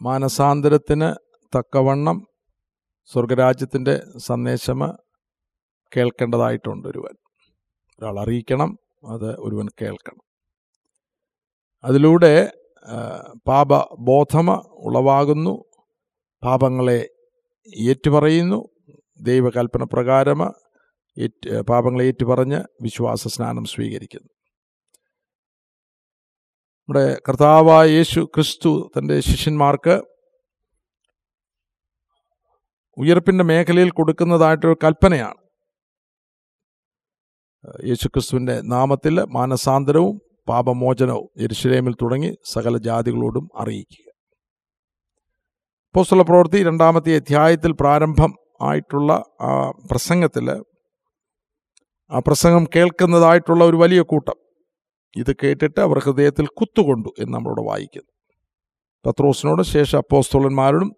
മാനസാന്തരത്തിന് തക്കവണ്ണം സ്വർഗരാജ്യത്തിന്റെ സന്ദേശം കേൾക്കേണ്ടതായിട്ടുണ്ട് ഒരുവൻ. ഒരാൾ അറിയിക്കണം അത് ഒരുവൻ കേൾക്കണം. അതിലൂടെ പാപ ബോധമ ഉളവാകുന്നു പാപങ്ങളെ ഏറ്റുപറയുന്നു ദൈവകൽപ്പന പ്രകാരം പാപങ്ങളെ ഏറ്റുപറഞ്ഞ് വിശ്വാസ സ്നാനം സ്വീകരിക്കുന്നു. നമ്മുടെ കർത്താവായ യേശു ക്രിസ്തു തന്റെ ശിഷ്യന്മാർക്ക് ഉയർപ്പിന്റെ മേഖലയിൽ കൊടുക്കുന്നതായിട്ടൊരു കൽപ്പനയാണ്. യേശു ക്രിസ്തുവിന്റെ നാമത്തിൽ മാനസാന്തരവും പാപമോചനവും യെരുശലേമിൽ തുടങ്ങി സകല ജാതികളോടും അറിയിക്കുക. പോസ്റ്റുള്ള പ്രവൃത്തി രണ്ടാമത്തെ അധ്യായത്തിൽ പ്രാരംഭം ആയിട്ടുള്ള ആ പ്രസംഗത്തിൽ ആ പ്രസംഗം കേൾക്കുന്നതായിട്ടുള്ള ഒരു വലിയ കൂട്ടം. ഇത് കേട്ടിട്ട് അവർ ഹൃദയത്തിൽ കുത്തുകൊണ്ടു എന്ന് നമ്മളോട് വായിക്കുന്നു. പത്രോസിനോട് ശേഷം അപ്പോസ്തോളന്മാരോടും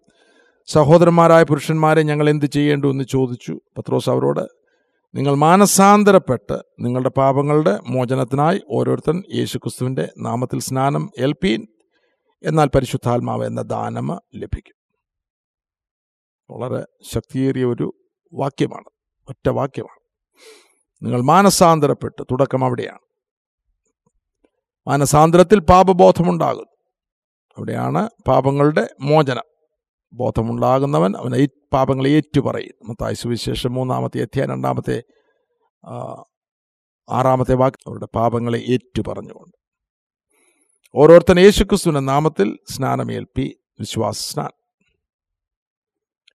സഹോദരന്മാരായ പുരുഷന്മാരെ ഞങ്ങൾ എന്ത് ചെയ്യേണ്ടു എന്ന് ചോദിച്ചു. പത്രോസ് അവരോട് നിങ്ങൾ മാനസാന്തരപ്പെട്ട് നിങ്ങളുടെ പാപങ്ങളുടെ മോചനത്തിനായി ഓരോരുത്തൻ യേശുക്രിസ്തുവിന്റെ നാമത്തിൽ സ്നാനം ഏൽപ്പീൻ എന്നാൽ പരിശുദ്ധാത്മാവ് എന്ന ദാനമ ലഭിക്കും. വളരെ ശക്തിയേറിയ ഒരു വാക്യമാണ്. ഒറ്റ വാക്യമാണ്. നിങ്ങൾ മാനസാന്തരപ്പെട്ട് തുടക്കം അവിടെയാണ്. മാനസാന്തരത്തിൽ പാപബോധമുണ്ടാകുന്നു. അവിടെയാണ് പാപങ്ങളുടെ മോചനം. ബോധമുണ്ടാകുന്നവൻ അവൻ ഈ പാപങ്ങളെ ഏറ്റുപറയും മത്തായ സുവിശേഷം മൂന്നാമത്തെ അധ്യായം രണ്ടാമത്തെ ആറാമത്തെ വാക്ക് അവരുടെ പാപങ്ങളെ ഏറ്റുപറഞ്ഞുകൊണ്ട്. ഓരോരുത്തൻ യേശുക്രിസ്തുവിന്റെ നാമത്തിൽ സ്നാനമേൽപ്പി വിശ്വാസ സ്നാനം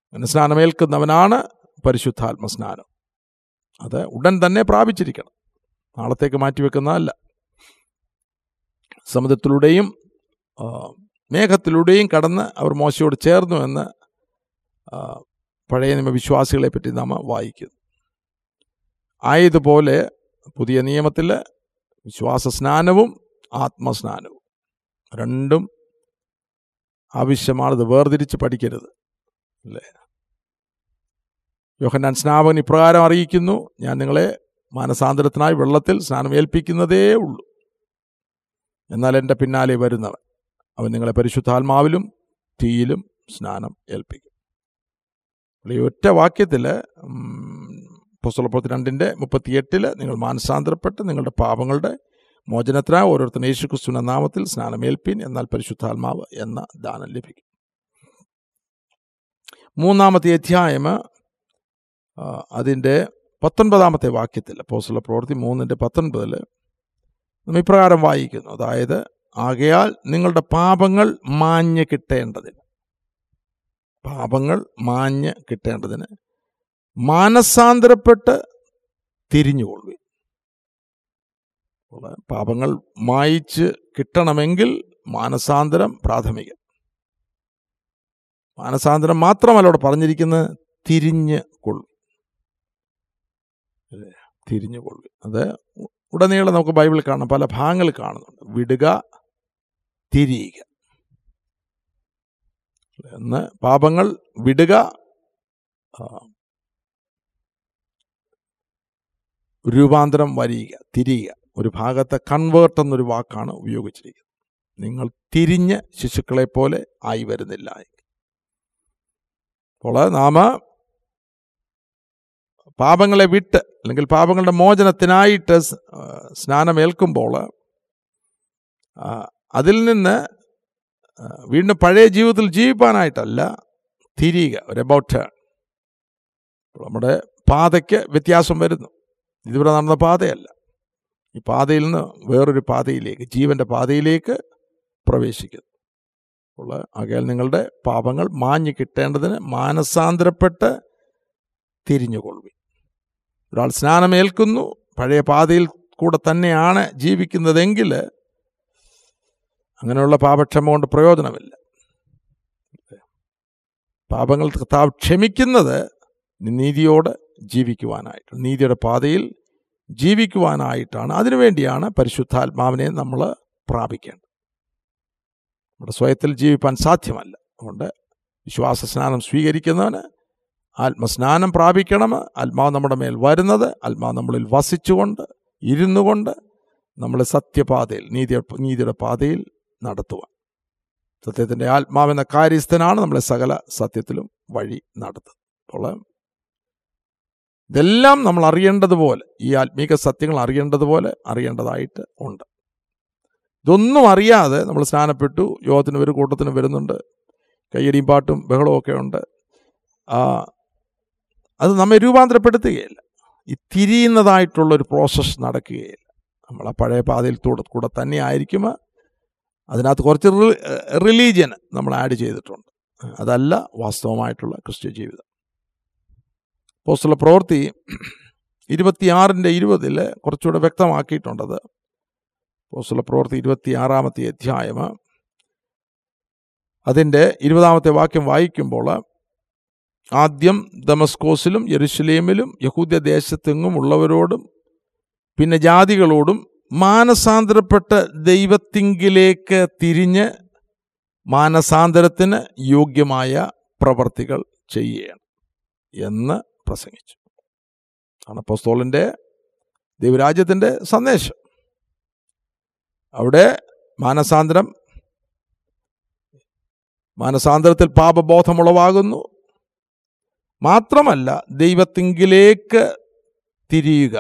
അങ്ങനെ സ്നാനമേൽക്കുന്നവനാണ് പരിശുദ്ധാത്മ സ്നാനം അത് ഉടൻ തന്നെ പ്രാപിച്ചിരിക്കണം. നാളത്തേക്ക് മാറ്റിവെക്കുന്നതല്ല. സമുദ്രത്തിലൂടെയും മേഘത്തിലൂടെയും കടന്ന് അവർ മോശയോട് ചേർന്നു എന്ന് പഴയ നിയമ വിശ്വാസികളെ പറ്റി നാം വായിക്കുന്നു. ആയതുപോലെ പുതിയ നിയമത്തിൽ വിശ്വാസ സ്നാനവും ആത്മസ്നാനവും രണ്ടും ആവശ്യമാണത് വേർതിരിച്ച് പഠിക്കരുത് അല്ലേ? യോഹന്നാൻ സ്നാപകൻ ഇപ്രകാരം അറിയിക്കുന്നു ഞാൻ നിങ്ങളെ മാനസാന്തരത്തിനായി വെള്ളത്തിൽ സ്നാനം ഏൽപ്പിക്കുന്നതേ ഉള്ളൂ. എന്നാൽ എന്റെ പിന്നാലെ വരുന്നവൻ അവൻ നിങ്ങളെ പരിശുദ്ധാത്മാവിലും തീയിലും സ്നാനം ഏൽപ്പിക്കും. ഈ ഒറ്റ വാക്യത്തിൽ പുസ്തകപ്പുറത്തി രണ്ടിന്റെ മുപ്പത്തിയെട്ടിൽ നിങ്ങൾ മാനസാന്തരപ്പെട്ട് നിങ്ങളുടെ പാപങ്ങളുടെ മോചനത്തിനായി ഓരോരുത്തരും യേശുക്രിസ്തുവിന്റെ നാമത്തിൽ സ്നാനമേൽപ്പീൻ എന്നാൽ പരിശുദ്ധാത്മാവ് എന്ന ദാനം ലഭിക്കും. മൂന്നാമത്തെ അധ്യായം അതിന്റെ പത്തൊൻപതാമത്തെ വാക്യത്തിൽ പോസ്റ്റുള്ള പ്രവൃത്തി മൂന്നിന്റെ പത്തൊൻപതിൽ നമ്മൾ ഇപ്രകാരം വായിക്കുന്നു. അതായത് ആകയാൽ നിങ്ങളുടെ പാപങ്ങൾ മാഞ്ഞ് കിട്ടേണ്ടതിന്. പാപങ്ങൾ മാഞ്ഞ് കിട്ടേണ്ടതിന് മാനസാന്തരപ്പെട്ട് തിരിഞ്ഞുകൊള്ളു പാപങ്ങൾ മായിച്ച് കിട്ടണമെങ്കിൽ മാനസാന്തരം പ്രാഥമികം. മാനസാന്തരം മാത്രമല്ല അവിടെ പറഞ്ഞിരിക്കുന്നത് തിരിഞ്ഞ് കൊള്ളു? തിരിഞ്ഞു കൊള്ളു അത് ഉടനീളം നമുക്ക് ബൈബിൾ കാണാം പല ഭാഗങ്ങൾ കാണുന്നുണ്ട്. വിടുക തിരിയുക. എന്ന് പാപങ്ങൾ വിടുക രൂപാന്തരം വരിക തിരിയുക. ഒരു ഭാഗത്തെ കൺവേർട്ട് എന്നൊരു വാക്കാണ് ഉപയോഗിച്ചിരിക്കുന്നത്. നിങ്ങൾ തിരിഞ്ഞ് ശിശുക്കളെ പോലെ ആയി വരുന്നില്ല. അപ്പോൾ നാം പാപങ്ങളെ വിട്ട് അല്ലെങ്കിൽ പാപങ്ങളുടെ മോചനത്തിനായിട്ട് സ്നാനമേൽക്കുമ്പോൾ അതിൽ നിന്ന് വീണ്ടും പഴയ ജീവിതത്തിൽ ജീവിപ്പാനായിട്ടല്ല തിരിയുക ഒരു അബൌട്ട് നമ്മുടെ പാതയ്ക്ക് വ്യത്യാസം വരുന്നു. ഇതിവിടെ നടന്ന പാതയല്ല. ഈ പാതയിൽ നിന്ന് വേറൊരു പാതയിലേക്ക് ജീവന്റെ പാതയിലേക്ക് പ്രവേശിക്കുന്നു. അപ്പോൾ ആകയാൽ നിങ്ങളുടെ പാപങ്ങൾ മാഞ്ഞു കിട്ടേണ്ടതിന് മാനസാന്തരപ്പെട്ട് തിരിഞ്ഞുകൊള്ളുവിൻ. ഒരാൾ സ്നാനമേൽക്കുന്നു പഴയ പാതയിൽ കൂടെ തന്നെയാണ് ജീവിക്കുന്നതെങ്കിൽ അങ്ങനെയുള്ള പാപക്ഷമ കൊണ്ട് പ്രയോജനമില്ല. പാപങ്ങൾ കർത്താവ് ക്ഷമിക്കുന്നത് നീതിയോട് ജീവിക്കുവാനായിട്ട് നീതിയുടെ പാതയിൽ ജീവിക്കുവാനായിട്ടാണ്. അതിനുവേണ്ടിയാണ് പരിശുദ്ധാത്മാവിനെ നമ്മൾ പ്രാപിക്കേണ്ടത്. നമ്മുടെ സ്വയത്തിൽ ജീവിപ്പാൻ സാധ്യമല്ല. അതുകൊണ്ട് വിശ്വാസ സ്നാനം സ്വീകരിക്കുന്നവന് ആത്മസ്നാനം പ്രാപിക്കണം. ആത്മാവ് നമ്മുടെ മേൽ വരുന്നത്. ആത്മാവ് നമ്മളിൽ വസിച്ചുകൊണ്ട് ഇരുന്നു കൊണ്ട് നമ്മളെ സത്യപാതയിൽ നീതി നീതിയുടെ പാതയിൽ നടത്തുവാൻ. സത്യത്തിന്റെ ആത്മാവെന്ന കാര്യസ്ഥനാണ് നമ്മളെ സകല സത്യത്തിലും വഴി നടത്തുന്നത്. അപ്പോൾ ഇതെല്ലാം നമ്മൾ അറിയേണ്ടതുപോലെ ഈ ആത്മീക സത്യങ്ങൾ അറിയേണ്ടതുപോലെ അറിയേണ്ടതായിട്ട് ഉണ്ട്. ഇതൊന്നും അറിയാതെ നമ്മൾ സ്നാനപ്പെട്ടു യോഗത്തിന് ഒരു കൂട്ടത്തിന് വരുന്നുണ്ട് കയ്യടിയും പാട്ടും ബഹളവും ഒക്കെ ഉണ്ട്. അത് നമ്മെ രൂപാന്തരപ്പെടുത്തുകയില്ല. ഈ തിരിയുന്നതായിട്ടുള്ളൊരു പ്രോസസ്സ് നടക്കുകയില്ല. നമ്മൾ ആ പഴയ പാതയിൽ കൂടെ കൂടെ തന്നെ ആയിരിക്കും അതിനകത്ത് കുറച്ച് റിലീജിയൻ നമ്മൾ ആഡ് ചെയ്തിട്ടുണ്ട്. അതല്ല വാസ്തവമായിട്ടുള്ള ക്രിസ്ത്യ ജീവിതം. പോസ്റ്റുള്ള പ്രവൃത്തി ഇരുപത്തിയാറിന്റെ ഇരുപതിൽ കുറച്ചുകൂടെ വ്യക്തമാക്കിയിട്ടുണ്ടത്. പോസ്റ്റുള്ള പ്രവൃത്തി ഇരുപത്തിയാറാമത്തെ അധ്യായം. അതിന്റെ ഇരുപതാമത്തെ വാക്യം വായിക്കുമ്പോൾ ആദ്യം ദമസ്കോസിലും യെരുഷലേമിലും യഹൂദ്യ ദേശത്തെങ്ങും ഉള്ളവരോടും പിന്നെ ജാതികളോടും മാനസാന്തരപ്പെട്ട ദൈവത്തിങ്കിലേക്ക് തിരിഞ്ഞ് മാനസാന്തരത്തിന് യോഗ്യമായ പ്രവർത്തികൾ ചെയ്യണം എന്ന് പ്രസംഗിച്ചു. ആണ് പോസ്തോളിന്റെ ദൈവരാജ്യത്തിന്റെ സന്ദേശം. അവിടെ മാനസാന്തരം മാനസാന്തരത്തിൽ പാപബോധമുളവാകുന്നു. മാത്രമല്ല ദൈവത്തിങ്കിലേക്ക് തിരിയുക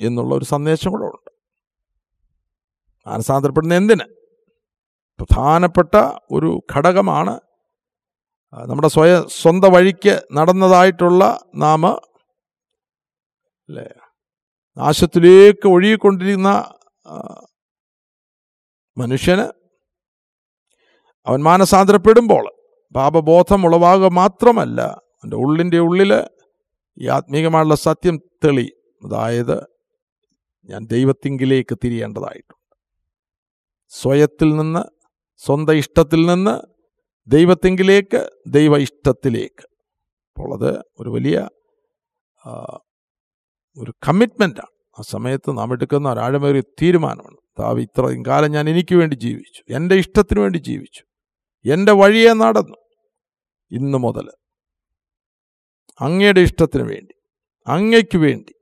എന്നുള്ള ഒരു സന്ദേശം കൂടെ ഉണ്ട്. മാനസാന്തരപ്പെടുന്ന എന്തിന്? പ്രധാനപ്പെട്ട ഒരു ഘടകമാണ് നമ്മുടെ സ്വയ സ്വന്തം വഴിക്ക് നടന്നതായിട്ടുള്ള നാം അല്ലേ? നാശത്തിലേക്ക് ഒഴുകിക്കൊണ്ടിരുന്ന മനുഷ്യന് അവൻ മാനസാന്തരപ്പെടുമ്പോൾ പാപബോധം ഉളവാകുക മാത്രമല്ല അവന്റെ ഉള്ളിന്റെ ഉള്ളിൽ ഈ ആത്മീകമായുള്ള സത്യം തെളി. അതായത് ഞാൻ ദൈവത്തിങ്കിലേക്ക് തിരിയേണ്ടതായിട്ടുണ്ട്. സ്വയത്തിൽ നിന്ന് സ്വന്തം ഇഷ്ടത്തിൽ നിന്ന് ദൈവത്തിങ്കിലേക്ക് ദൈവ ഇഷ്ടത്തിലേക്ക്. അപ്പോൾ അത് ഒരു വലിയ ഒരു കമ്മിറ്റ്മെന്റാണ് ആ സമയത്ത് നാം എടുക്കുന്ന ഒരാഴമേറിയ തീരുമാനമാണ്. താവ് ഇത്രയും കാലം ഞാൻ എനിക്ക് വേണ്ടി ജീവിച്ചു. എന്റെ ഇഷ്ടത്തിന് വേണ്ടി ജീവിച്ചു. എന്റെ വഴിയെ നടന്നു. ഇന്ന് മുതൽ അങ്ങയുടെ ഇഷ്ടത്തിന് വേണ്ടി അങ്ങയ്ക്ക് വേണ്ടി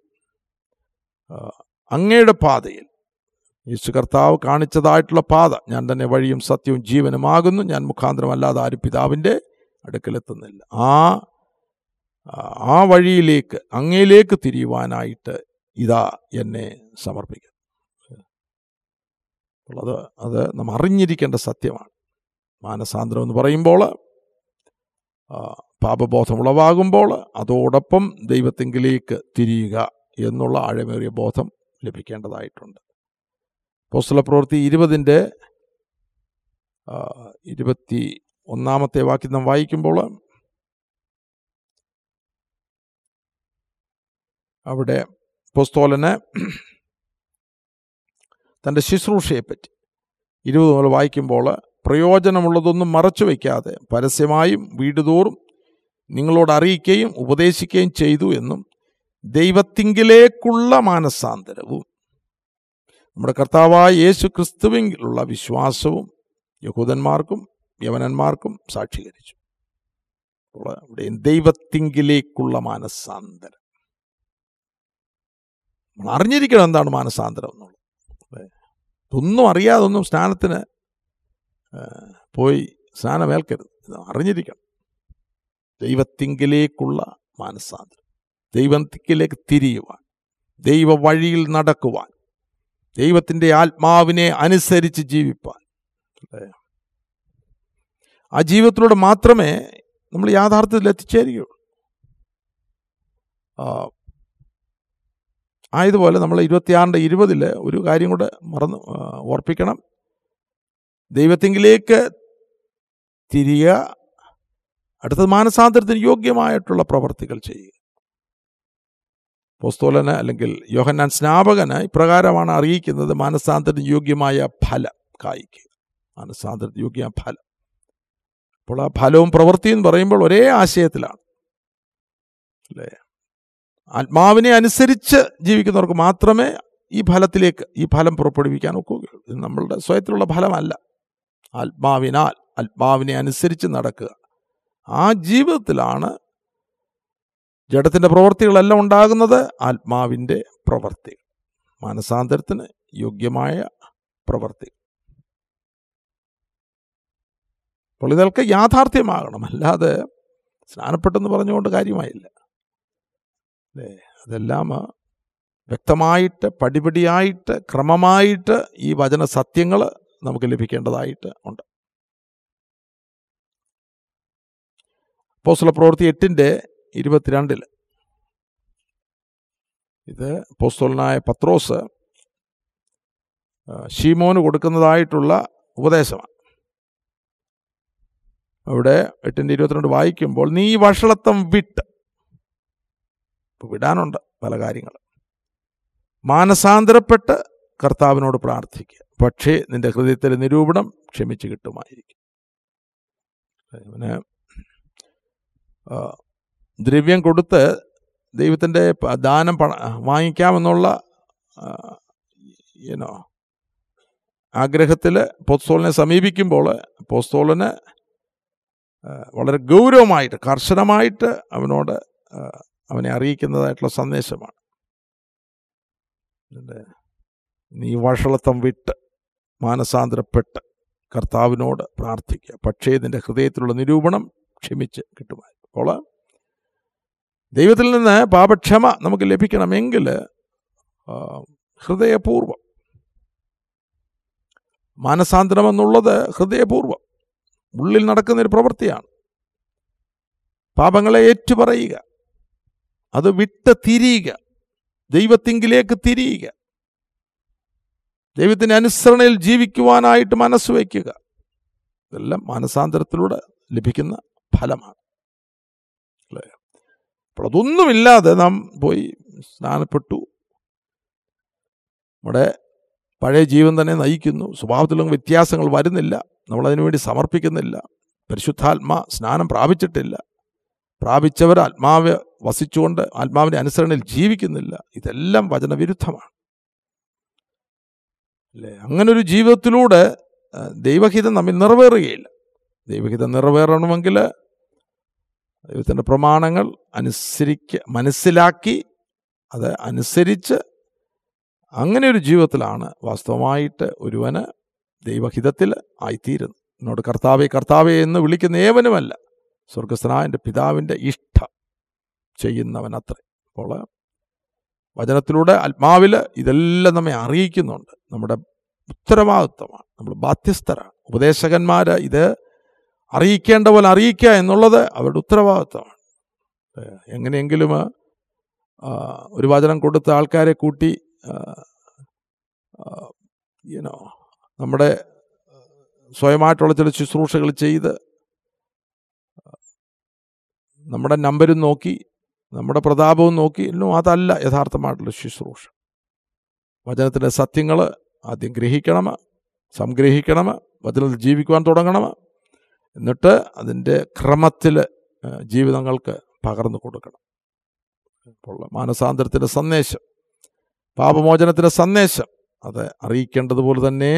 അങ്ങയുടെ പാതയിൽ. യേശു കർത്താവ് കാണിച്ചതായിട്ടുള്ള പാത ഞാൻ തന്നെ വഴിയും സത്യവും ജീവനുമാകുന്നു ഞാൻ മുഖാന്തരമല്ലാതെ ആരും പിതാവിന്റെ അടുക്കലെത്തുന്നില്ല. ആ ആ വഴിയിലേക്ക് അങ്ങയിലേക്ക് തിരിയുവാനായിട്ട് ഇതാ എന്നെ സമർപ്പിക്കുന്നു. ഉള്ളത് അത് നാം അറിഞ്ഞിരിക്കേണ്ട സത്യമാണ്. മാനസാന്തരം എന്ന് പറയുമ്പോൾ പാപബോധം ഉളവാകുമ്പോൾ അതോടൊപ്പം ദൈവത്തെങ്കിലേക്ക് തിരിയുക എന്നുള്ള ആഴമേറിയ ബോധം ലഭിക്കേണ്ടതായിട്ടുണ്ട്. പോസ്റ്റല പ്രവൃത്തി ഇരുപതിന്റെ ഇരുപത്തി ഒന്നാമത്തെ വാക്യം നാം വായിക്കുമ്പോൾ അവിടെ പോസ്തോലന് തന്റെ ശുശ്രൂഷയെപ്പറ്റി ഇരുപത് മുതൽ വായിക്കുമ്പോൾ പ്രയോജനമുള്ളതൊന്നും മറച്ചു വയ്ക്കാതെ പരസ്യമായും വീടുതോറും നിങ്ങളോട് അറിയിക്കുകയും ഉപദേശിക്കുകയും ചെയ്തു എന്നും ദൈവത്തിങ്കിലേക്കുള്ള മാനസാന്തരവും നമ്മുടെ കർത്താവായ യേശു ക്രിസ്തുവിലുള്ള വിശ്വാസവും യഹൂദന്മാർക്കും യവനന്മാർക്കും സാക്ഷീകരിച്ചു. ദൈവത്തിങ്കിലേക്കുള്ള മാനസാന്തരം. നമ്മൾ അറിഞ്ഞിരിക്കണം എന്താണ് മാനസാന്തരം എന്നുള്ളത്. ഒന്നും അറിയാതൊന്നും സ്നാനത്തിന് പോയി സ്നാനമേൽക്കരുത്. ഇത് അറിഞ്ഞിരിക്കണം. ദൈവത്തിങ്കിലേക്കുള്ള മാനസാന്തരം. ദൈവത്തിങ്കിലേക്ക് തിരിയുവാൻ. ദൈവ വഴിയിൽ നടക്കുവാൻ. ദൈവത്തിന്റെ ആത്മാവിനെ അനുസരിച്ച് ജീവിപ്പാൻ. ആ ജീവിതത്തിലൂടെ മാത്രമേ നമ്മൾ യാഥാർത്ഥ്യത്തിൽ എത്തിച്ചേരുകയുള്ളൂ. ആയതുപോലെ നമ്മൾ ഇരുപത്തിയാറിന്റെ ഇരുപതിൽ ഒരു കാര്യം കൂടെ മറന്ന് ഓർപ്പിക്കണം. ദൈവത്തിങ്കിലേക്ക് തിരിയുക. അടുത്തത് മാനസാന്തരത്തിന് യോഗ്യമായിട്ടുള്ള പ്രവർത്തികൾ ചെയ്യുക. പോസ്തോലന് അല്ലെങ്കിൽ യോഹന്നാൻ സ്നാപകന് ഇപ്രകാരമാണ് അറിയിക്കുന്നത് മാനസാന്തരത്തിന് യോഗ്യമായ ഫലം കായ്ക്കുക. മാനസാന്തരത്തിന് യോഗ്യ ഫലം. അപ്പോൾ ആ ഫലവും പ്രവൃത്തിയും പറയുമ്പോൾ ഒരേ ആശയത്തിലാണ്. അല്ലേ? ആത്മാവിനെ അനുസരിച്ച് ജീവിക്കുന്നവർക്ക് മാത്രമേ ഈ ഫലത്തിലേക്ക് ഈ ഫലം പുറപ്പെടുവിക്കാൻ ഒക്കുകയുള്ളൂ. ഇത് നമ്മളുടെ സ്വയത്തിലുള്ള ഫലമല്ല. ആത്മാവിനാൽ ആത്മാവിനെ അനുസരിച്ച് നടക്കുക. ആ ജീവിതത്തിലാണ് ജഡത്തിന്റെ പ്രവൃത്തികളെല്ലാം ഉണ്ടാകുന്നത് ആത്മാവിന്റെ പ്രവൃത്തി മാനസാന്തരത്തിന് യോഗ്യമായ പ്രവൃത്തി അപ്പോൾ ഇതൊക്കെ യാഥാർത്ഥ്യമാകണം. അല്ലാതെ സ്നാനപ്പെട്ടെന്ന് പറഞ്ഞുകൊണ്ട് കാര്യമായില്ല. അല്ലേ? അതെല്ലാം വ്യക്തമായിട്ട് പടിപടിയായിട്ട് ക്രമമായിട്ട് ഈ വചന സത്യങ്ങൾ നമുക്ക് ലഭിക്കേണ്ടതായിട്ട് ഉണ്ട്. പോസ്തല പ്രവൃത്തി എട്ടിന്റെ ഇരുപത്തിരണ്ടിൽ ഇത് പോസ്തോലനായ പത്രോസ് ഷീമോന് കൊടുക്കുന്നതായിട്ടുള്ള ഉപദേശമാണ്. അവിടെ എട്ടിന്റെ ഇരുപത്തിരണ്ട് വായിക്കുമ്പോൾ നീ വഷളത്വം വിട്ട്. വിടാനുണ്ട് പല കാര്യങ്ങൾ മാനസാന്തരപ്പെട്ട് കർത്താവിനോട് പ്രാർത്ഥിക്കുക. പക്ഷേ നിന്റെ ഹൃദയത്തിലെ നിരൂപണം ക്ഷമിച്ചു കിട്ടുമായിരിക്കും. അവന് ദ്രവ്യം കൊടുത്ത് ദൈവത്തിന്റെ ദാനം പണ വാങ്ങിക്കാമെന്നുള്ള യുനോ ആഗ്രഹത്തിൽ പോസ്തോലിനെ സമീപിക്കുമ്പോൾ പോസ്തോലിന് വളരെ ഗൗരവമായിട്ട് കർശനമായിട്ട് അവനോട് അവനെ അറിയിക്കുന്നതായിട്ടുള്ള സന്ദേശമാണ്. നീ വഷളത്വം വിട്ട് മാനസാന്തരപ്പെട്ട് കർത്താവിനോട് പ്രാർത്ഥിക്കുക. പക്ഷേ ഇതിന്റെ ഹൃദയത്തിലുള്ള നിരൂപണം ക്ഷമിച്ച് കിട്ടുമായി അപ്പോൾ ദൈവത്തിൽ നിന്ന് പാപക്ഷമ നമുക്ക് ലഭിക്കണമെങ്കിൽ ഹൃദയപൂർവം. മാനസാന്തരം എന്നുള്ളത് ഹൃദയപൂർവം. ഉള്ളിൽ നടക്കുന്നൊരു പ്രവൃത്തിയാണ്. പാപങ്ങളെ ഏറ്റുപറയുക. അത് വിട്ട് തിരിയുക. ദൈവത്തിങ്കിലേക്ക് തിരിയുക. ദൈവത്തിന്റെ അനുസരണയിൽ ജീവിക്കുവാനായിട്ട് മനസ്സ് വയ്ക്കുക. ഇതെല്ലാം മാനസാന്തരത്തിലൂടെ ലഭിക്കുന്ന ഫലമാണ്. അല്ലേ? അപ്പോൾ അതൊന്നുമില്ലാതെ നാം പോയി സ്നാനപ്പെട്ടു. നമ്മുടെ പഴയ ജീവൻ തന്നെ നയിക്കുന്നു. സ്വഭാവത്തിലൊന്നും വ്യത്യാസങ്ങൾ വരുന്നില്ല. നമ്മളതിനു വേണ്ടി സമർപ്പിക്കുന്നില്ല. പരിശുദ്ധാത്മാ സ്നാനം പ്രാപിച്ചിട്ടില്ല. പ്രാപിച്ചവർ ആത്മാവ് വസിച്ചുകൊണ്ട് ആത്മാവിന്റെ അനുസരണയിൽ ജീവിക്കുന്നില്ല. ഇതെല്ലാം വചനവിരുദ്ധമാണ്. അല്ലേ? അങ്ങനൊരു ജീവിതത്തിലൂടെ ദൈവഹിതം നമ്മിൽ നിറവേറുകയില്ല. ദൈവഹിതം നിറവേറണമെങ്കിൽ ദൈവത്തിന്റെ പ്രമാണങ്ങൾ അനുസരിക്ക മനസ്സിലാക്കി അത് അനുസരിച്ച് അങ്ങനെ ഒരു ജീവിതത്തിലാണ് വാസ്തവമായിട്ട് ഒരുവന് ദൈവഹിതത്തിൽ ആയിത്തീരുന്നത്. എന്നോട് കർത്താവെ കർത്താവെ എന്ന് വിളിക്കുന്ന ഏവനുമല്ല സ്വർഗസ്ഥനായ എന്റെ പിതാവിന്റെ ഇഷ്ടം ചെയ്യുന്നവനത്രേ. അപ്പോൾ വചനത്തിലൂടെ ആത്മാവിൽ ഇതെല്ലാം നമ്മെ അറിയിക്കുന്നുണ്ട്. നമ്മുടെ ഉത്തരവാദിത്വമാണ്. നമ്മൾ ബാധ്യസ്ഥരാണ്. ഉപദേശകന്മാർ ഇത് അറിയിക്കേണ്ട പോലെ അറിയിക്കുക എന്നുള്ളത് അവരുടെ ഉത്തരവാദിത്വമാണ്. എങ്ങനെയെങ്കിലും ഒരു വചനം കൊടുത്ത ആൾക്കാരെ കൂട്ടി യുനോ നമ്മുടെ സ്വയമായിട്ടുള്ള ചില ശുശ്രൂഷകൾ ചെയ്ത് നമ്മുടെ നമ്പരും നോക്കി നമ്മുടെ പ്രതാപവും നോക്കി എല്ലാം അതല്ല യഥാർത്ഥമായിട്ടുള്ള ശുശ്രൂഷ. വചനത്തിന്റെ സത്യങ്ങൾ ആദ്യം ഗ്രഹിക്കണം സംഗ്രഹിക്കണം വചനത്തിൽ ജീവിക്കുവാൻ തുടങ്ങണം എന്നിട്ട് അതിന്റെ ക്രമത്തിൽ ജീവിതങ്ങൾക്ക് പകർന്നു കൊടുക്കണം. അപ്പോൾ മാനസാന്തരത്തിന്റെ സന്ദേശം പാപമോചനത്തിന്റെ സന്ദേശം അത് അറിയിക്കേണ്ടതുപോലെ തന്നെ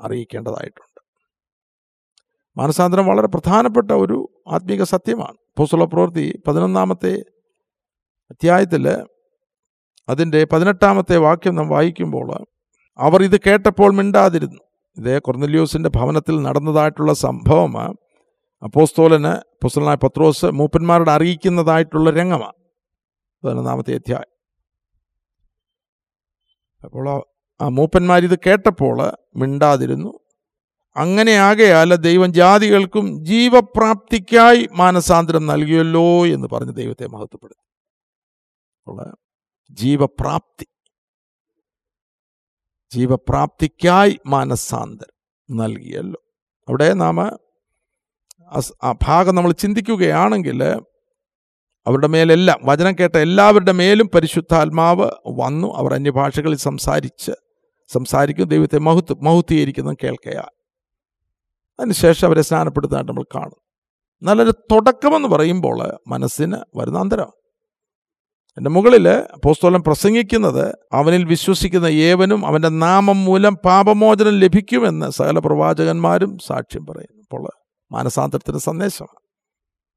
അറിയിക്കേണ്ടതായിട്ടുണ്ട്. മാനസാന്തരം വളരെ പ്രധാനപ്പെട്ട ഒരു ആത്മീക സത്യമാണ്. പോസ്തുള്ള പ്രവൃത്തി പതിനൊന്നാമത്തെ അധ്യായത്തിൽ അതിന്റെ പതിനെട്ടാമത്തെ വാക്യം നാം വായിക്കുമ്പോൾ അവർ ഇത് കേട്ടപ്പോൾ മിണ്ടാതിരുന്നു. ഇതേ കൊർന്നലിയോസിന്റെ ഭവനത്തിൽ നടന്നതായിട്ടുള്ള സംഭവം അപ്പോസ്തോലന് പുസ്തകനായ പത്രോസ് മൂപ്പന്മാരോട് അറിയിക്കുന്നതായിട്ടുള്ള രംഗമാണ്. പതിനൊന്നാമത്തെ അധ്യായം. അപ്പോൾ ആ മൂപ്പന്മാരിത് കേട്ടപ്പോൾ മിണ്ടാതിരുന്നു. അങ്ങനെ ആകയാൽ ദൈവം ജാതികൾക്കും ജീവപ്രാപ്തിക്കായി മാനസാന്തരം നൽകിയല്ലോ എന്ന് പറഞ്ഞ് ദൈവത്തെ മഹത്വപ്പെടുത്തി. ഉള്ള ജീവപ്രാപ്തി. ജീവപ്രാപ്തിക്കായി മാനസാന്തരം നൽകിയല്ലോ. അവിടെ നാം ആ ഭാഗം നമ്മൾ ചിന്തിക്കുകയാണെങ്കിൽ അവരുടെ മേലെല്ലാം വചനം കേട്ട എല്ലാവരുടെ മേലും പരിശുദ്ധാത്മാവ് വന്നു. അവർ അന്യഭാഷകളിൽ സംസാരിച്ച് സംസാരിക്കും ദൈവത്തെ മഹത്വ മഹത്വീകരിക്കുന്നതും കേൾക്കയാൽ. അതിനുശേഷം അവരെ സ്നാനപ്പെടുത്താനായിട്ട് നമ്മൾ കാണും. നല്ലൊരു തുടക്കമെന്ന് പറയുമ്പോൾ മനസ്സിന് വരുന്ന അന്തരം എന്റെ മുകളിൽ പോസ്തോലം പ്രസംഗിക്കുന്നത് അവനിൽ വിശ്വസിക്കുന്ന ഏവനും അവന്റെ നാമം മൂലം പാപമോചനം ലഭിക്കുമെന്ന് സകല പ്രവാചകന്മാരും സാക്ഷ്യം പറയുന്നു. അപ്പോൾ മാനസാന്തരത്തിന്റെ സന്ദേശമാണ്.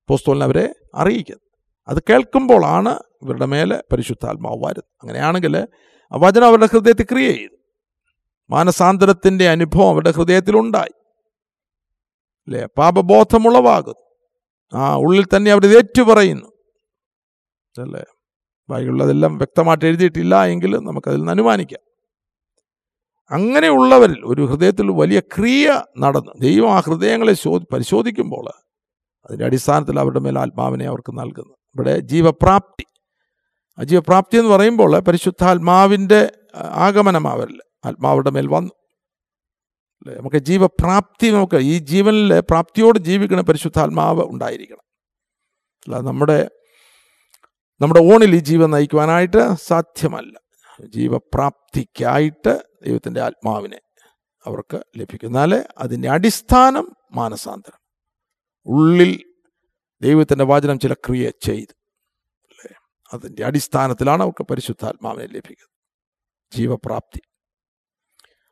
പോസ്തോലിനെ അവരെ അറിയിക്കുന്നത് അത് കേൾക്കുമ്പോഴാണ് ഇവരുടെ മേലെ പരിശുദ്ധാത്മാവ് വരുന്നത്. അങ്ങനെയാണെങ്കിൽ വചനം അവരുടെ ഹൃദയത്തിൽ ക്രിയ ചെയ്തു മാനസാന്തരത്തിന്റെ അനുഭവം അവരുടെ ഹൃദയത്തിലുണ്ടായി. അല്ലേ പാപബോധമുളവാകുന്നു. ആ ഉള്ളിൽ തന്നെ അവർ ഏറ്റു പറയുന്നു അല്ലേ ബാക്കിയുള്ളതെല്ലാം വ്യക്തമായിട്ട് എഴുതിയിട്ടില്ല എങ്കിലും നമുക്കതിൽ നിന്ന് അനുമാനിക്കാം. അങ്ങനെയുള്ളവരിൽ ഒരു ഹൃദയത്തിൽ വലിയ ക്രിയ നടന്ന്. ദൈവം ആ ഹൃദയങ്ങളെ പരിശോധിക്കുമ്പോൾ അതിന്റെ അടിസ്ഥാനത്തിൽ അവരുടെ മേൽ ആത്മാവിനെ അവർക്ക് നൽകുന്നു. ഇവിടെ ജീവപ്രാപ്തി. ആ ജീവപ്രാപ്തി എന്ന് പറയുമ്പോൾ പരിശുദ്ധാത്മാവിന്റെ ആഗമനം അവരിൽ ആത്മാവരുടെ മേൽ വന്നു. നമുക്ക് ജീവപ്രാപ്തി നമുക്ക് ഈ ജീവനിൽ പ്രാപ്തിയോട് ജീവിക്കണ പരിശുദ്ധാത്മാവ് ഉണ്ടായിരിക്കണം. അല്ല നമ്മുടെ നമ്മുടെ ഓണിൽ ഈ ജീവൻ നയിക്കുവാനായിട്ട് സാധ്യമല്ല. ജീവപ്രാപ്തിക്കായിട്ട് ദൈവത്തിന്റെ ആത്മാവിനെ അവർക്ക് ലഭിക്കും. അതിന്റെ അടിസ്ഥാനം മാനസാന്തരം. ഉള്ളിൽ ദൈവത്തിന്റെ വാചനം ചില ക്രിയ ചെയ്ത്. അല്ലേ അതിന്റെ അടിസ്ഥാനത്തിലാണ് അവർക്ക് പരിശുദ്ധാത്മാവിനെ ലഭിക്കുന്നത്. ജീവപ്രാപ്തി.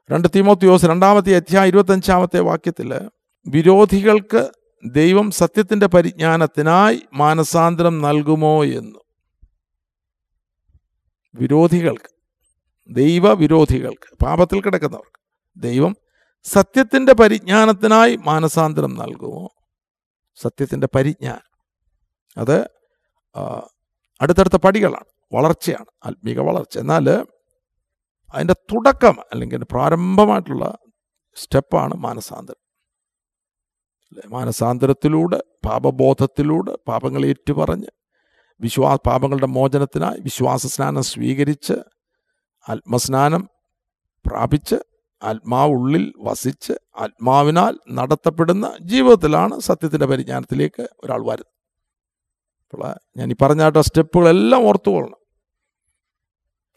രണ്ട് തീമോത്തിയോസ് രണ്ടാമത്തെ അധ്യായം ഇരുപത്തഞ്ചാമത്തെ വാക്യത്തിൽ വിരോധികൾക്ക് ദൈവം സത്യത്തിന്റെ പരിജ്ഞാനത്തിനായി മാനസാന്തരം നൽകുമോ എന്ന്. വിരോധികൾക്ക് ദൈവ വിരോധികൾക്ക് പാപത്തിൽ കിടക്കുന്നവർക്ക് ദൈവം സത്യത്തിന്റെ പരിജ്ഞാനത്തിനായി മാനസാന്തരം നൽകുമോ? സത്യത്തിന്റെ പരിജ്ഞാനം. അത് അടുത്തടുത്ത പടികളാണ്. വളർച്ചയാണ് ആത്മീക വളർച്ച. എന്നാൽ അതിന്റെ തുടക്കം അല്ലെങ്കിൽ പ്രാരംഭമായിട്ടുള്ള സ്റ്റെപ്പാണ് മാനസാന്തരം. മാനസാന്തരത്തിലൂടെ പാപബോധത്തിലൂടെ പാപങ്ങൾ ഏറ്റുപറഞ്ഞ് വിശ്വാ പാപങ്ങളുടെ മോചനത്തിനായി വിശ്വാസ സ്നാനം സ്വീകരിച്ച് ആത്മസ്നാനം പ്രാപിച്ച് ആത്മാവുള്ളിൽ വസിച്ച് ആത്മാവിനാൽ നടത്തപ്പെടുന്ന ജീവിതത്തിലാണ് സത്യത്തിന്റെ പരിജ്ഞാനത്തിലേക്ക് ഒരാൾ വരുന്നത്. അപ്പോൾ ഞാൻ ഈ പറഞ്ഞാട്ട സ്റ്റെപ്പുകളെല്ലാം ഓർത്തുകൊള്ളണം.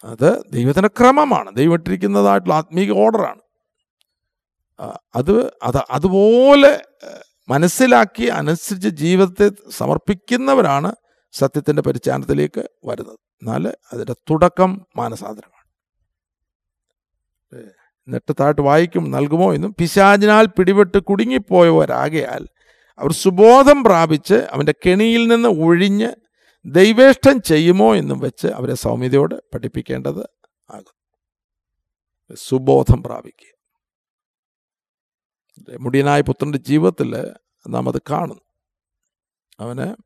അത് ദൈവത്തിന്റെ ക്രമമാണ്. ദൈവം ഇട്ടിരിക്കുന്നതായിട്ടുള്ള ആത്മീക ഓർഡറാണ്. അത് അത് അതുപോലെ മനസ്സിലാക്കി അനുസരിച്ച് ജീവിതത്തെ സമർപ്പിക്കുന്നവരാണ് സത്യത്തിന്റെ പരിചാരണത്തിലേക്ക് വരുന്നത്. എന്നാൽ അതിന്റെ തുടക്കം മാനസാന്തരമാണ്. എന്നിട്ട് താഴ്ത്ത് വായിക്കും നൽകുമോ എന്നും പിശാചിനാൽ പിടിപെട്ട് കുടുങ്ങിപ്പോയവരാകയാൽ അവർ സുബോധം പ്രാപിച്ച് അവന്റെ കെണിയിൽ നിന്ന് ഒഴിഞ്ഞ് ദൈവേഷ്ടം ചെയ്യുമോ എന്നും വെച്ച് അവരെ സൗമ്യതയോട് പഠിപ്പിക്കേണ്ടത് ആകും സുബോധം പ്രാപിക്കുക. മുടിയനായ പുത്രന്റെ ജീവിതത്തിൽ നാം അത് കാണുന്നു. അവന്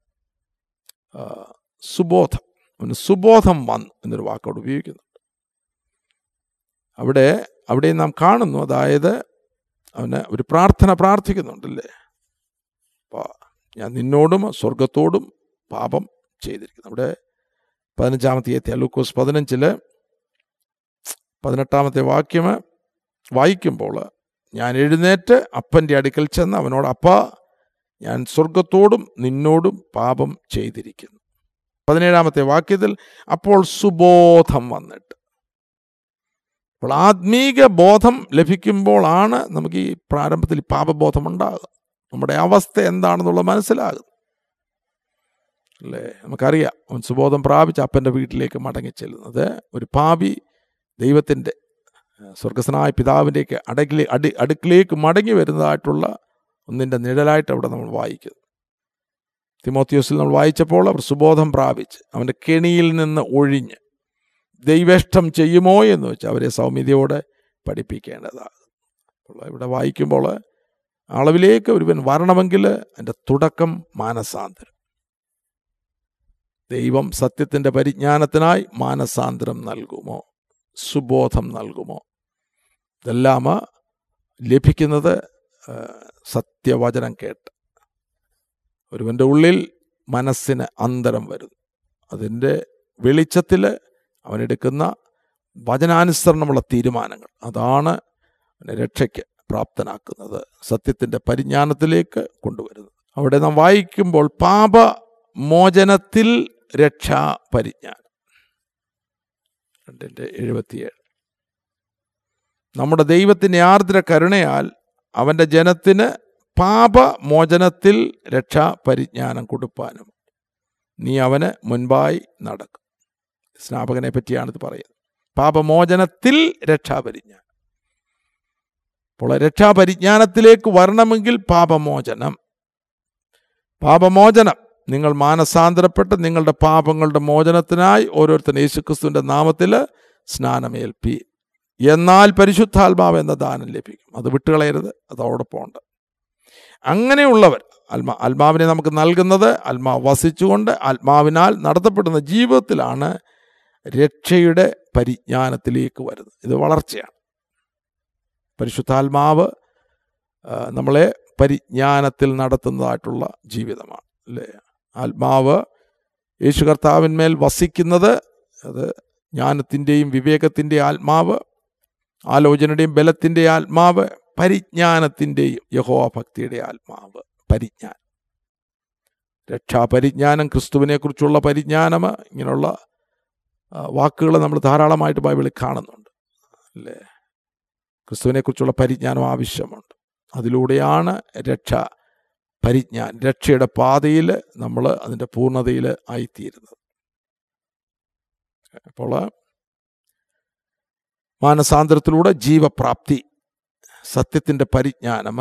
സുബോധം. അവന് സുബോധം വന്നു എന്നൊരു വാക്കോട് ഉപയോഗിക്കുന്നുണ്ട് അവിടെ അവിടെ നാം കാണുന്നു. അതായത് അവന് ഒരു പ്രാർത്ഥന പ്രാർത്ഥിക്കുന്നുണ്ടല്ലേ? അപ്പോൾ ഞാൻ നിന്നോടും സ്വർഗത്തോടും പാപം ചെയ്തിരിക്കുന്നു അവിടെ പതിനഞ്ചാമത്തെ എത്തിയ ലൂക്കോസ് പതിനഞ്ചിൽ പതിനെട്ടാമത്തെ വാക്യം വായിക്കുമ്പോൾ ഞാൻ എഴുന്നേറ്റ് അപ്പന്റെ അടുക്കൽ ചെന്ന് അവനോട് അപ്പ ഞാൻ സ്വർഗത്തോടും നിന്നോടും പാപം ചെയ്തിരിക്കുന്നു. പതിനേഴാമത്തെ വാക്യത്തിൽ അപ്പോൾ സുബോധം വന്നിട്ട്. അപ്പോൾ ആത്മീക ബോധം ലഭിക്കുമ്പോഴാണ് നമുക്ക് ഈ പ്രാരംഭത്തിൽ പാപബോധം ഉണ്ടാകുക. നമ്മുടെ അവസ്ഥ എന്താണെന്നുള്ളത് മനസ്സിലാകും അല്ലേ? നമുക്കറിയാം അവൻ സുബോധം പ്രാപിച്ച് അപ്പന്റെ വീട്ടിലേക്ക് മടങ്ങി ചെല്ലുന്നത് ഒരു പാപി ദൈവത്തിന്റെ സ്വർഗസ്നായ പിതാവിന്റെയൊക്കെ അടകിലെ അടി അടുക്കിലേക്ക് മടങ്ങി വരുന്നതായിട്ടുള്ള ഒന്നിന്റെ നിഴലായിട്ട് അവിടെ നമ്മൾ വായിക്കുന്നു തിമോത്തിയോസിൽ നമ്മൾ വായിച്ചപ്പോൾ അവർ സുബോധം പ്രാപിച്ച് അവന്റെ കെണിയിൽ നിന്ന് ഒഴിഞ്ഞ് ദൈവേഷ്ടം ചെയ്യുമോ എന്ന് വെച്ച് അവരെ സൗമ്യതയോടെ പഠിപ്പിക്കേണ്ടതാണ് ഇവിടെ വായിക്കുമ്പോൾ അളവിലേക്ക് ഒരുവൻ വരണമെങ്കിൽ അതിന്റെ തുടക്കം മാനസാന്തരം. ദൈവം സത്യത്തിന്റെ പരിജ്ഞാനത്തിനായി മാനസാന്തരം നൽകുമോ? സുബോധം നൽകുമോ? ഇതെല്ലാം ലഭിക്കുന്നത് സത്യവചനം കേട്ട്. ഒരുവന്റെ ഉള്ളിൽ മനസ്സിന് അന്തരം വരുന്നു. അതിന്റെ വെളിച്ചത്തിൽ അവനെടുക്കുന്ന വചനാനുസരണമുള്ള തീരുമാനങ്ങൾ. അതാണ് അവനെ രക്ഷയ്ക്ക് പ്രാപ്തനാക്കുന്നത്. സത്യത്തിന്റെ പരിജ്ഞാനത്തിലേക്ക് കൊണ്ടുവരുന്നത്. അവിടെ നാം വായിക്കുമ്പോൾ പാപമോചനത്തിൽ രക്ഷാ പരിജ്ഞാനം രണ്ടിന്റെ എഴുപത്തിയേഴ്. നമ്മുടെ ദൈവത്തിന്റെ ആർദ്ര കരുണയാൽ അവന്റെ ജനത്തിന് പാപമോചനത്തിൽ രക്ഷാ പരിജ്ഞാനം കൊടുപ്പാനും നീ അവന് മുൻപായി നടക്കും. സ്നാപകനെ പറ്റിയാണ് പറ്റിയാണിത് പറയുന്നത്. പാപമോചനത്തിൽ രക്ഷാപരിജ്ഞാനം. അപ്പോൾ രക്ഷാപരിജ്ഞാനത്തിലേക്ക് വരണമെങ്കിൽ പാപമോചനം. പാപമോചനം നിങ്ങൾ മാനസാന്തരപ്പെട്ട് നിങ്ങളുടെ പാപങ്ങളുടെ മോചനത്തിനായി ഓരോരുത്തരും യേശുക്രിസ്തുവിന്റെ നാമത്തിൽ സ്നാനമേൽപ്പി. എന്നാൽ പരിശുദ്ധാത്മാവ് എന്ന ദാനം ലഭിക്കും. അത് വിട്ടുകളയരുത്. അതോടൊപ്പം ഉണ്ട് അങ്ങനെയുള്ളവർ ആത്മാ ആത്മാവിനെ നമുക്ക് നൽകുന്നത് ആത്മാവ് വസിച്ചുകൊണ്ട് ആത്മാവിനാൽ നടത്തപ്പെടുന്ന ജീവിതത്തിലാണ് രക്ഷയുടെ പരിജ്ഞാനത്തിലേക്ക് വരുന്നത്. ഇത് വളർച്ചയാണ്. പരിശുദ്ധാത്മാവ് നമ്മളെ പരിജ്ഞാനത്തിൽ നടത്തുന്നതായിട്ടുള്ള ജീവിതമാണ്. അല്ലേ? ആത്മാവ് യേശു കർത്താവിന്മേൽ വസിക്കുന്നത് അത് ജ്ഞാനത്തിന്റെയും വിവേകത്തിന്റെ ആത്മാവ് ആലോചനയുടെയും ബലത്തിന്റെ ആത്മാവ് പരിജ്ഞാനത്തിന്റെയും യഹോവ ഭക്തിയുടെ ആത്മാവ് പരിജ്ഞാനം. രക്ഷാപരിജ്ഞാനം ക്രിസ്തുവിനെക്കുറിച്ചുള്ള പരിജ്ഞാനം ഇങ്ങനെയുള്ള വാക്കുകൾ നമ്മൾ ധാരാളമായിട്ട് ബൈബിളിൽ കാണുന്നുണ്ട്. അല്ലേ? ക്രിസ്തുവിനെക്കുറിച്ചുള്ള പരിജ്ഞാനം ആവശ്യമുണ്ട്. അതിലൂടെയാണ് രക്ഷ പരിജ്ഞാൻ രക്ഷയുടെ പാതയിൽ നമ്മൾ അതിന്റെ പൂർണതയിൽ ആയിത്തീരുന്നത്. അപ്പോൾ മാനസാന്തരത്തിലൂടെ ജീവപ്രാപ്തി സത്യത്തിന്റെ പരിജ്ഞാനം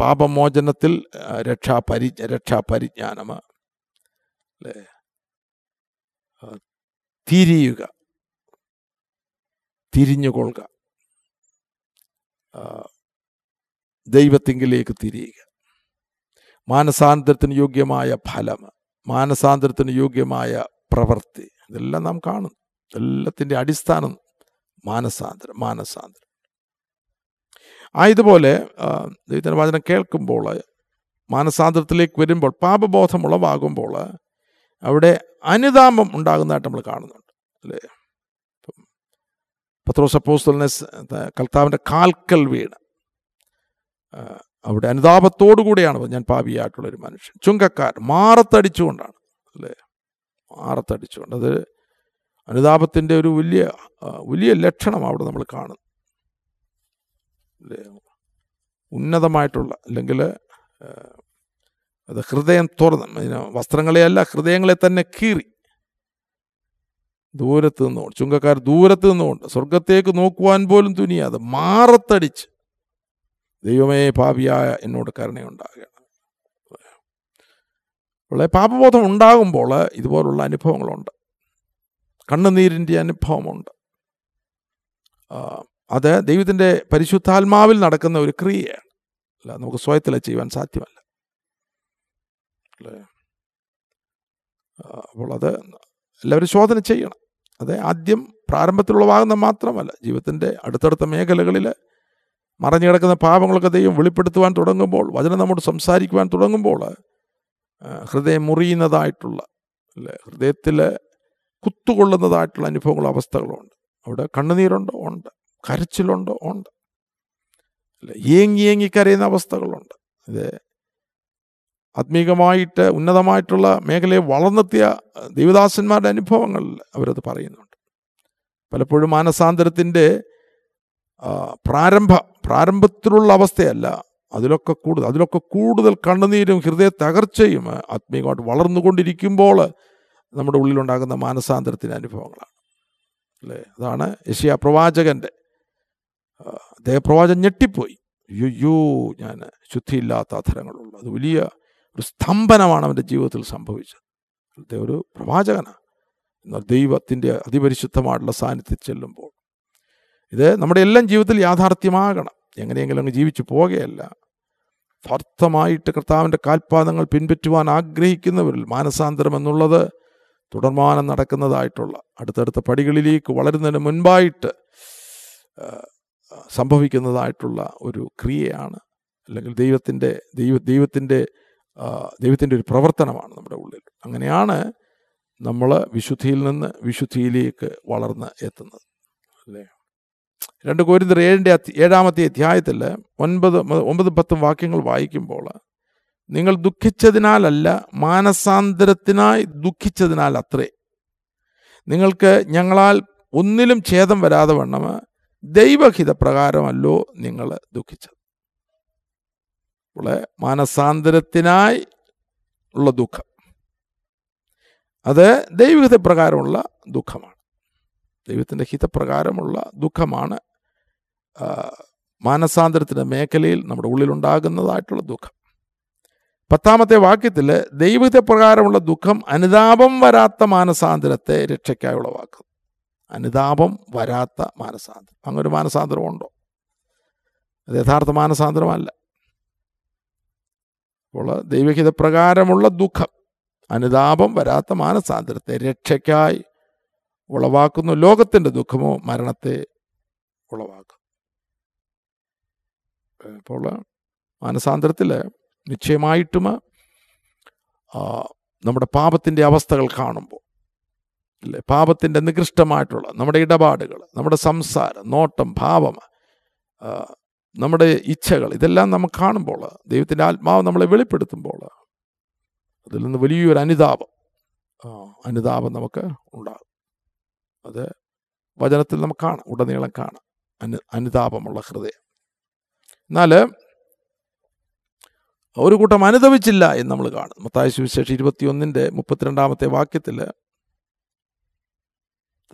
പാപമോചനത്തിൽ രക്ഷാപരി രക്ഷാ പരി രക്ഷാ പരിജ്ഞാനം അല്ലേ? തിരിയുക തിരിഞ്ഞുകൊള്ളുക ദൈവത്തിങ്കിലേക്ക് തിരിയുക. മാനസാന്തരത്തിന് യോഗ്യമായ ഫലം മാനസാന്തരത്തിന് യോഗ്യമായ പ്രവൃത്തി ഇതെല്ലാം നാം കാണും എല്ലാത്തിന്റെ അടിസ്ഥാനം മാനസാന്തരം മാനസാന്തരം. ആയതുപോലെ ദൈവത്തിന്റെ വചനം കേൾക്കുമ്പോൾ മാനസാന്തരത്തിലേക്ക് വരുമ്പോൾ പാപബോധം ഉളവാകുമ്പോൾ അവിടെ അനുതാപം ഉണ്ടാകുന്നതായിട്ട് നമ്മൾ കാണുന്നുണ്ട് അല്ലേ? ഇപ്പം പത്രോസ് അപ്പോസ്തലനെ സ് കർത്താവിന്റെ കാൽക്കൽ വീണ് അവിടെ അനുതാപത്തോടു കൂടിയാണ് ഞാൻ പാപിയായിട്ടുള്ള ഒരു മനുഷ്യൻ. ചുങ്കക്കാർ മാറത്തടിച്ചുകൊണ്ടാണ്. അല്ലേ? മാറത്തടിച്ചുകൊണ്ട്. അത് അനുതാപത്തിന്റെ ഒരു വലിയ വലിയ ലക്ഷണം അവിടെ നമ്മൾ കാണുന്നു. അല്ലേ? ഉന്നതമായിട്ടുള്ള അല്ലെങ്കിൽ അത് ഹൃദയം തുറന്ന് വസ്ത്രങ്ങളെയല്ല ഹൃദയങ്ങളെ തന്നെ കീറി. ദൂരത്ത് നിന്നുകൊണ്ട് ചുങ്കക്കാർ ദൂരത്ത് നിന്നുകൊണ്ട് സ്വർഗത്തേക്ക് നോക്കുവാൻ പോലും തുനിയാതെ മാറത്തടിച്ച് ദൈവമേ പാപിയായ എന്നോട് കരുണയുണ്ടാകണം. ഉള്ള പാപബോധം ഉണ്ടാകുമ്പോൾ ഇതുപോലുള്ള അനുഭവങ്ങളുണ്ട്. കണ്ണുനീരിന്റെ അനുഭവമുണ്ട്. അത് ദൈവത്തിന്റെ പരിശുദ്ധാത്മാവിൽ നടക്കുന്ന ഒരു ക്രിയയാണ്. അല്ല നമുക്ക് സ്വയത്തിൽ ചെയ്യുവാൻ സാധ്യമല്ല. അല്ലേ? അപ്പോൾ അത് എല്ലാവരും ശോധന ചെയ്യണം. അത് ആദ്യം പ്രാരംഭത്തിലുള്ളവാകുന്ന മാത്രമല്ല. ജീവിതത്തിന്റെ അടുത്തടുത്ത മേഖലകളിൽ മറഞ്ഞു കിടക്കുന്ന പാപങ്ങളൊക്കെ ദൈവം വെളിപ്പെടുത്തുവാൻ തുടങ്ങുമ്പോൾ വചനം നമ്മോട് സംസാരിക്കുവാൻ തുടങ്ങുമ്പോൾ ഹൃദയം മുറിയുന്നതായിട്ടുള്ള അല്ലേ ഹൃദയത്തിൽ കുത്തുകൊള്ളുന്നതായിട്ടുള്ള അനുഭവങ്ങളും അവസ്ഥകളുണ്ട് അവിടെ കണ്ണുനീരുണ്ടോ? ഉണ്ട്. കരച്ചിലുണ്ടോ? ഉണ്ട്. അല്ലേ ഏങ്ങി ഏങ്ങി കരയുന്ന അവസ്ഥകളുണ്ട്. ഇത് ആത്മീകമായിട്ട് ഉന്നതമായിട്ടുള്ള മേഖലയെ വളർന്നെത്തിയ ദേവദാസന്മാരുടെ അനുഭവങ്ങളിൽ അവരത് പറയുന്നുണ്ട്. പലപ്പോഴും മാനസാന്തരത്തിന്റെ പ്രാരംഭ പ്രാരംഭത്തിലുള്ള അവസ്ഥയല്ല. അതിലൊക്കെ കൂടുതൽ അതിലൊക്കെ കൂടുതൽ കണ്ണുനീരും ഹൃദയ തകർച്ചയും ആത്മീയമായിട്ട് വളർന്നുകൊണ്ടിരിക്കുമ്പോൾ നമ്മുടെ ഉള്ളിലുണ്ടാകുന്ന മാനസാന്തരത്തിന്റെ അനുഭവങ്ങളാണ്. അല്ലേ? അതാണ് യശിയ പ്രവാചകന്റെ അദ്ദേഹം പ്രവാചകൻ ഞെട്ടിപ്പോയി. അയ്യോ ഞാൻ ശുദ്ധിയില്ലാത്ത അധരങ്ങളുള്ളൂ അത് വലിയ ഒരു സ്തംഭനമാണ് അവന്റെ ജീവിതത്തിൽ സംഭവിച്ചത്. അദ്ദേഹം ഒരു പ്രവാചകനാണ്. എന്നാൽ ദൈവത്തിന്റെ അതിപരിശുദ്ധമായിട്ടുള്ള സാന്നിധ്യത്തിൽ ചെല്ലുമ്പോൾ ഇത് നമ്മുടെ എല്ലാം ജീവിതത്തിൽ യാഥാർത്ഥ്യമാകണം. എങ്ങനെയെങ്കിലും അങ്ങ് ജീവിച്ചു പോകുകയല്ല സ്വാർത്ഥമായിട്ട് കർത്താവിന്റെ കാൽപാദങ്ങൾ പിൻപറ്റുവാൻ ആഗ്രഹിക്കുന്നവരിൽ മാനസാന്തരം എന്നുള്ളത് തുടർമാനം നടക്കുന്നതായിട്ടുള്ള അടുത്തടുത്ത പടികളിലേക്ക് വളരുന്നതിന് മുൻപായിട്ട് സംഭവിക്കുന്നതായിട്ടുള്ള ഒരു ക്രിയയാണ്. അല്ലെങ്കിൽ ദൈവത്തിന്റെ ദൈവ ദൈവത്തിന്റെ ദൈവത്തിന്റെ ഒരു പ്രവർത്തനമാണ് നമ്മുടെ ഉള്ളിൽ. അങ്ങനെയാണ് നമ്മൾ വിശുദ്ധിയിൽ നിന്ന് വിശുദ്ധിയിലേക്ക് വളർന്ന് എത്തുന്നത്. അല്ലേ? രണ്ട് കോരിന്തർ ഏഴിന്റെ ഏഴാമത്തെ അധ്യായത്തിൽ ഒൻപത് ഒമ്പത് പത്തും വാക്യങ്ങൾ വായിക്കുമ്പോൾ നിങ്ങൾ ദുഃഖിച്ചതിനാലല്ല മാനസാന്തരത്തിനായി ദുഃഖിച്ചതിനാൽ അത്രേ. നിങ്ങൾക്ക് ഞങ്ങളാൽ ഒന്നിലും ഛേദം വരാതെ വണ്ണം ദൈവഹിത പ്രകാരമല്ലോ നിങ്ങൾ ദുഃഖിച്ചത്. അപ്പോൾ മാനസാന്തരത്തിനായി ഉള്ള ദുഃഖം. അത് ദൈവഹിതപ്രകാരമുള്ള ദുഃഖമാണ്. ദൈവത്തിന്റെ ഹിതപ്രകാരമുള്ള ദുഃഖമാണ് മാനസാന്തരത്തിന്റെ മേഖലയിൽ നമ്മുടെ ഉള്ളിലുണ്ടാകുന്നതായിട്ടുള്ള ദുഃഖം. പത്താമത്തെ വാക്യത്തിൽ ദൈവത്തെ പ്രകാരമുള്ള ദുഃഖം അനുതാപം വരാത്ത മാനസാന്തരത്തെ രക്ഷയ്ക്കായി ഉളവാക്കും അനുതാപം വരാത്ത മാനസാന്തരം. അങ്ങനെ ഒരു മാനസാന്തരം ഉണ്ടോ അത് യഥാർത്ഥ മാനസാന്തരമല്ല. അപ്പോൾ ദൈവഹിതപ്രകാരമുള്ള ദുഃഖം അനുതാപം വരാത്ത മാനസാന്തരത്തെ രക്ഷയ്ക്കായി ഉളവാക്കുന്നു. ലോകത്തിന്റെ ദുഃഖമോ മരണത്തെ ഉളവാക്കും അപ്പോൾ മാനസാന്തരത്തിൽ നിശ്ചയമായിട്ടും നമ്മുടെ പാപത്തിന്റെ അവസ്ഥകൾ കാണുമ്പോൾ അല്ലേ? പാപത്തിന്റെ നികൃഷ്ടമായിട്ടുള്ള നമ്മുടെ ഇടപാടുകൾ നമ്മുടെ സംസാരം നോട്ടം ഭാവം നമ്മുടെ ഇച്ഛകൾ ഇതെല്ലാം നമുക്ക് കാണുമ്പോൾ ദൈവത്തിന്റെ ആത്മാവ് നമ്മളെ വെളിപ്പെടുത്തുമ്പോൾ അതിൽ നിന്ന് വലിയൊരു അനുതാപം അനുതാപം നമുക്ക് ഉണ്ടാകും. അത് വചനത്തിൽ നമുക്ക് കാണാം ഉടനീളം കാണാം. അനു അനുതാപമുള്ള ഹൃദയം. എന്നാൽ ഒരു കൂട്ടം അനുദവിച്ചില്ല എന്ന് നമ്മൾ കാണും മത്തായ സുവിശേഷം ഇരുപത്തിയൊന്നിന്റെ മുപ്പത്തിരണ്ടാമത്തെ വാക്യത്തിൽ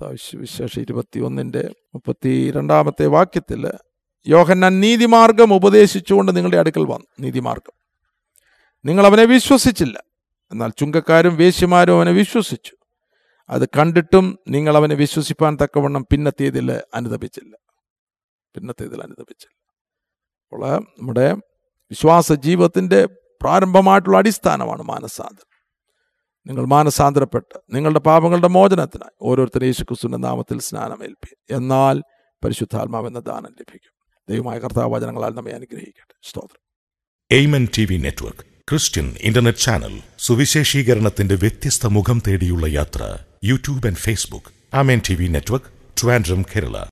വിശേഷം സുവിശേഷം ഇരുപത്തിയൊന്നിന്റെ മുപ്പത്തി രണ്ടാമത്തെ വാക്യത്തിൽ യോഹന്നാൻ നീതിമാർഗം ഉപദേശിച്ചുകൊണ്ട് നിങ്ങളുടെ അടുക്കൽ വന്നു. നീതിമാർഗം. നിങ്ങൾ അവനെ വിശ്വസിച്ചില്ല. എന്നാൽ ചുങ്കക്കാരും വേശ്യമാരും അവനെ വിശ്വസിച്ചു. അത് കണ്ടിട്ടും നിങ്ങൾ അവനെ വിശ്വസിപ്പാൻ തക്കവണ്ണം പിന്നത്തേതിൽ അനുദപിച്ചില്ല. പിന്നത്തേതിൽ അനുദപിച്ചില്ല. അപ്പോൾ നമ്മുടെ വിശ്വാസ ജീവിതത്തിന്റെ പ്രാരംഭമായിട്ടുള്ള അടിസ്ഥാനമാണ് മാനസാന്തരം. നിങ്ങൾ മാനസാന്തരപ്പെട്ട് നിങ്ങളുടെ പാപങ്ങളുടെ മോചനത്തിനായി ഓരോരുത്തരും യേശു ക്രിസ്തുവിന്റെ നാമത്തിൽ സ്നാനമേൽപ്പി. എന്നാൽ പരിശുദ്ധാത്മാവെന്ന ദാനം ലഭിക്കും. ദൈവമായ കർത്താവ് വചനങ്ങളാൽ നമ്മെ അനുഗ്രഹിക്കട്ടെ. സ്തോത്രം. Amen T V network Christian internet channel സുവിശേഷീകരണത്തിന്റെ വ്യത്യസ്ത മുഖം തേടിയുള്ള യാത്ര YouTube and Facebook. Amen T V network Trivandrum Kerala.